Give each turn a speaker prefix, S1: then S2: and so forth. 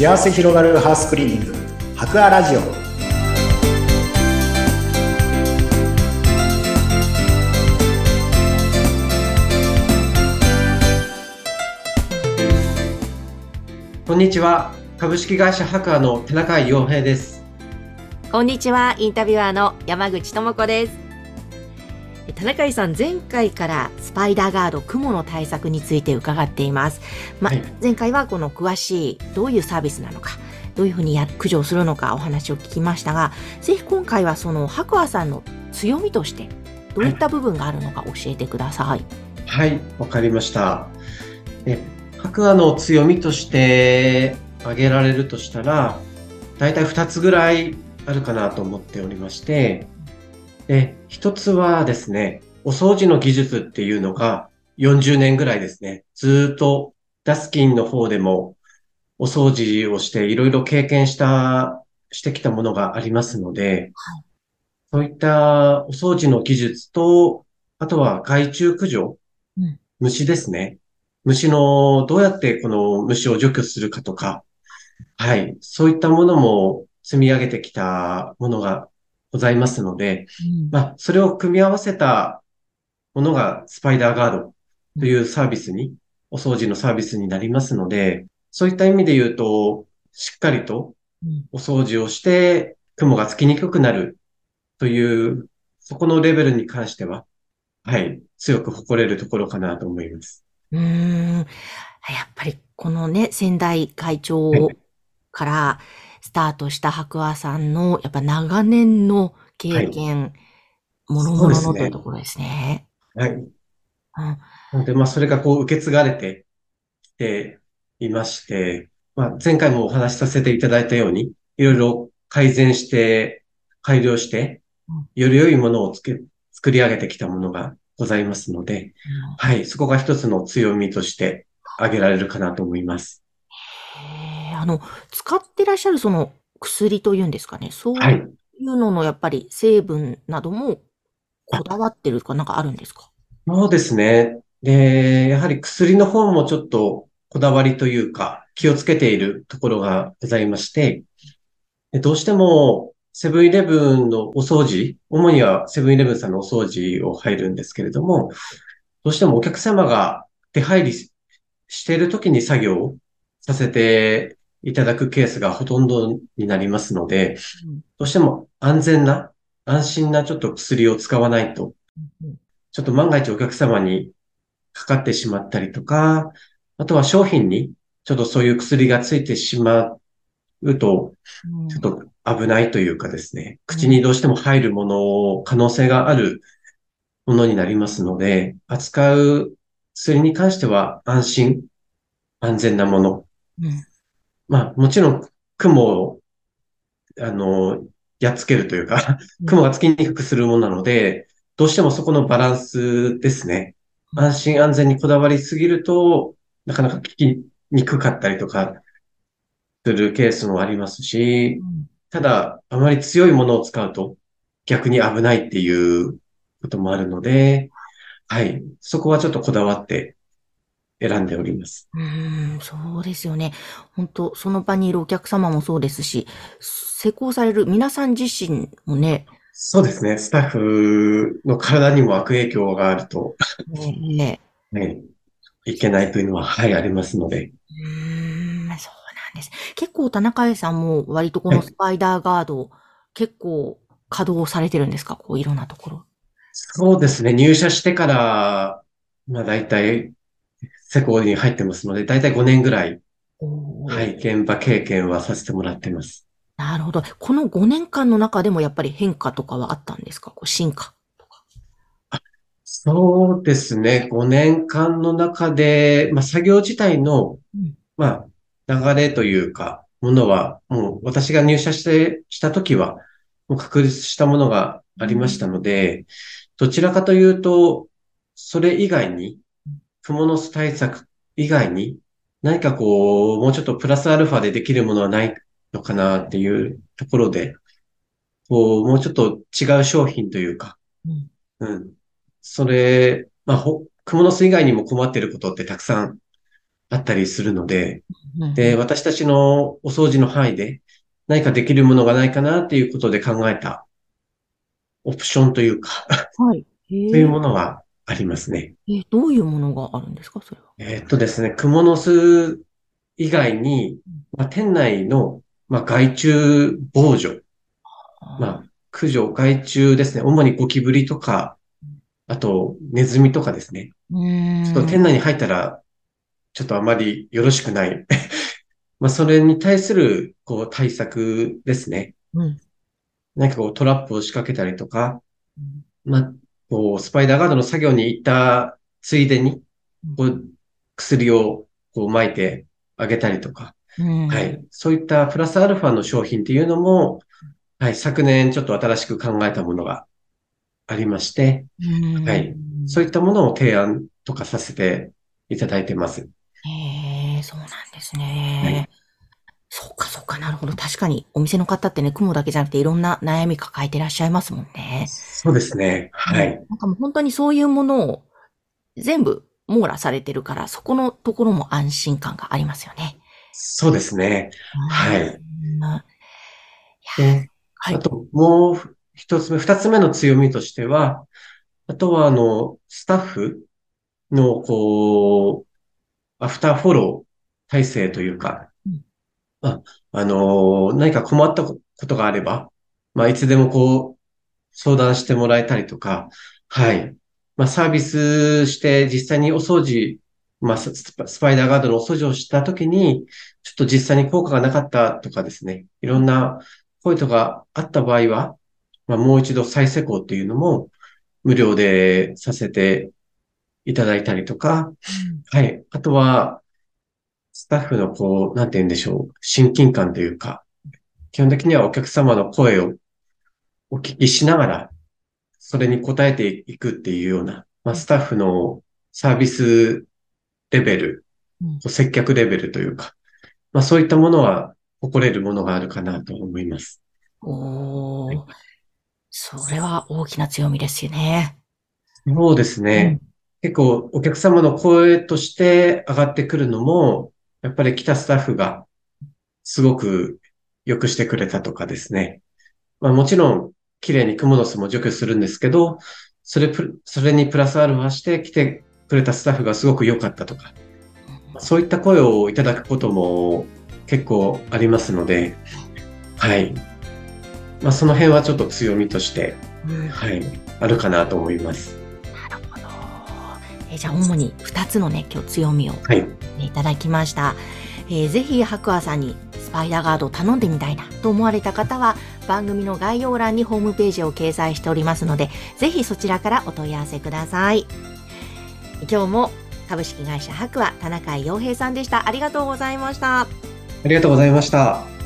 S1: 幸せ広がるハウスクリーニング博アラジオ
S2: こんにちは。株式会社ハカーの田中洋平です。
S3: こんにちは、インタビュアーの山口智子です。え田中井さん、前回からスパイダーガード雲の対策について伺っています。ま、
S2: はい
S3: 前回はこの詳しいどういうサービスなのか、どういうふうにや駆除するのかお話を聞きましたが、ぜひ今回はその白亜さんの強みとしてどういった部分があるのか教えてください。
S2: はい、わかりました。え、白亜の強みとして挙げられるとしたら、だいたい2つぐらいあるかなと思っておりまして、で、1つはですね、お掃除の技術っていうのが40年ぐらいですね、ずーっとダスキンの方でもお掃除をしていろいろ経験した、してきたものがありますので、そういったお掃除の技術と、あとは害虫駆除、
S3: うん。
S2: 虫ですね。虫の、どうやってこの虫を除去するかとか、はい、そういったものも積み上げてきたものがございますので、まあ、それを組み合わせたものがスパイダーガードというサービスに、お掃除のサービスになりますので、そういった意味で言うと、しっかりと
S3: うん
S2: お掃除をして、雲がつきにくくなるという、そこのレベルに関しては、はい、強く誇れるところかなと思います。
S3: うーん。やっぱりこのね、先代会長からスタートした白亜さんの、やっぱ長年の経験、もろもろのというところですね。
S2: はい。
S3: うん
S2: なので、まあ、それがこう受け継がれてきていまして、まあ、前回もお話しさせていただいたように、いろいろ改善して、改良して
S3: うん、
S2: より良いものを作り上げてきたものがございますので、はい、そこが一つの強みとして挙げられるかなと思います。
S3: あの、使ってらっしゃるその薬というんですかね、そう
S2: はい。
S3: いうののやっぱり成分などもこだわってるとかなんかあるんですか？
S2: そうですね。で、やはり薬の方もちょっとこだわりというか気をつけているところがございまして、でどうしてもセブンイレブンのお掃除、主にはセブンイレブンさんのお掃除を入るんですけれども、どうしてもお客様が出入りししている時に作業をさせていただくケースがほとんどになりますので、どうしても安全な、安心なちょっと薬を使わないとちょっと万が一お客様にかかってしまったりとか、あとは商品にちょっとそういう薬がついてしまうと、ちょっと危ないというかですね、口にどうしても入るもの、可能性があるものになりますので、扱う薬に関しては安心、安全なもの。
S3: うん
S2: まあもちろん雲を、あの、やっつけるというか、雲がつきにくくするものなので、どうしてもそこのバランスですね。安心安全にこだわりすぎると、なかなか効きにくかったりとか、するケースもありますし、ただ、あまり強いものを使うと逆に危ないっていうこともあるので、はい。そこはちょっとこだわって選んでおります。
S3: うーん、そうですよね。本当その場にいるお客様もそうですし、施工される皆さん自身もね、
S2: そうですね。スタッフの体にも悪影響があると、
S3: ね
S2: ね、いけないというのは、はい、ありますので。
S3: うーん、そうなんです。結構田中さんも割とこのスパイダーガード、結構稼働されてるんですか？こういろんなところ。
S2: そうですね。入社してから、まあ大体、施工に入ってますので、大体5年ぐらい、は。
S3: はい
S2: 現場経験はさせてもらってます。
S3: なるほど。この5年間の中でもやっぱり変化とかはあったんですか？こう進化とか。
S2: そうですね。5年間の中で、まあ作業自体の
S3: うん、
S2: まあ流れというか、ものは、もう私が入社して、した時は、もう確立したものがありましたので、どちらかというと、それ以外に、クモの巣対策以外に、何かこう、もうちょっとプラスアルファでできるものはないのかなっていうところで、こう、もうちょっと違う商品というか、
S3: うん
S2: うん。それ、まあ、ほ、クモの巣以外にも困っていることってたくさんあったりするので、
S3: うん
S2: で、私たちのお掃除の範囲で何かできるものがないかなっていうことで考えたオプションというか、
S3: はい。
S2: そういう
S3: へ
S2: ものがありますね。
S3: ええどういうものがあるんですか、それは。
S2: えーっとですね、クモの巣以外に、まあ、店内の、まあ、害虫防除、まあ、駆除、害虫ですね。主にゴキブリとか、あと、ネズミとかですね。ちょっと店内に入ったら、ちょっとあまりよろしくない。まあ、それに対する、こう、対策ですね。
S3: うん
S2: 何かこう、トラップを仕掛けたりとか、
S3: うん
S2: まあ、こう、スパイダーガードの作業に行ったついでに、こう、薬をこう撒いてあげたりとか、
S3: うん
S2: はい。そういったプラスアルファの商品っていうのも、はい、昨年ちょっと新しく考えたものがありまして、
S3: うん
S2: はいそういったものを提案とかさせていただいてます。
S3: へえ、そうなんです
S2: は
S3: ね。そうか、そうか、なるほど。確かに、お店の方ってね、雲だけじゃなくて、いろんな悩み抱えてらっしゃいますもんね。
S2: そうですね。はい。
S3: なんかもう本当にそういうものを全部網羅されてるから、そこのところも安心感がありますよね。
S2: そうですね。はい
S3: うん。は
S2: で、
S3: い
S2: あ。ともう一つ目、二つ目の強みとしては、あとはあの、スタッフのこう、アフターフォロー体制というか
S3: うん、
S2: あ、あの、何か困ったことがあれば、まあ、いつでもこう、相談してもらえたりとか、はい。まあ、サービスして実際にお掃除、まあ、ススパスパイダーガードのお掃除をしたときに、ちょっと実際に効果がなかったとかですね、いろんな声とかあった場合は、まあ、もう一度再施工っていうのも無料でさせていただいたりとか、はい。あとは、スタッフのこう、なんて言うんでしょう、親近感というか、基本的にはお客様の声をお聞きしながら、それに応えていくっていうような、まあ、スタッフのサービスレベル
S3: うん、
S2: 接客レベルというか、まあ、そういったものは誇れるものがあるかなと思います。
S3: おー。それは大きな強みですよね。
S2: そうですね。結構お客様の声として上がってくるのも、やっぱり来たスタッフがすごく良くしてくれたとかですね。まあもちろん綺麗にクモの巣も除去するんですけど、それプ、それにプラスアルファして来てくれたスタッフがすごく良かったとか、そういった声をいただくことも結構ありますので、はい。まあその辺はちょっと強みとして、
S3: うん
S2: はい、あるかなと思います。
S3: じゃあ、主に2つのね、今日強みを
S2: はい。
S3: いただきました。えーぜひ、白亜さんにスパイダーガードを頼んでみたいなと思われた方は、番組の概要欄にホームページを掲載しておりますので、ぜひそちらからお問い合わせください。今日も株式会社白亜田中洋平さんでした。ありがとうございました。
S2: ありがとうございました。